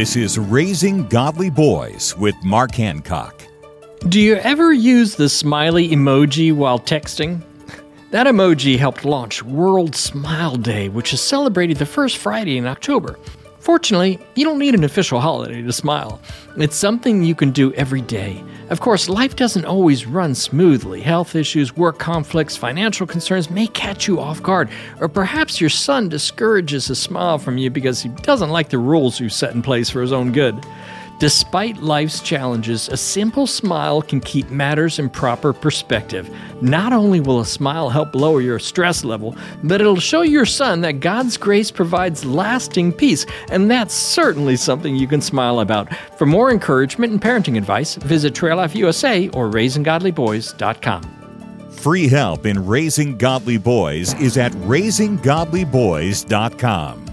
This is Raising Godly Boys with Mark Hancock. Do you ever use the smiley emoji while texting? That emoji helped launch World Smile Day, which is celebrated the first Friday in October. Fortunately, you don't need an official holiday to smile. It's something you can do every day. Of course, life doesn't always run smoothly. Health issues, work conflicts, financial concerns may catch you off guard, or perhaps your son discourages a smile from you because he doesn't like the rules you set in place for his own good. Despite life's challenges, a simple smile can keep matters in proper perspective. Not only will a smile help lower your stress level, but it'll show your son that God's grace provides lasting peace, and that's certainly something you can smile about. For more encouragement and parenting advice, visit Trail Life USA or RaisingGodlyBoys.com. Free help in raising godly boys is at raisinggodlyboys.com.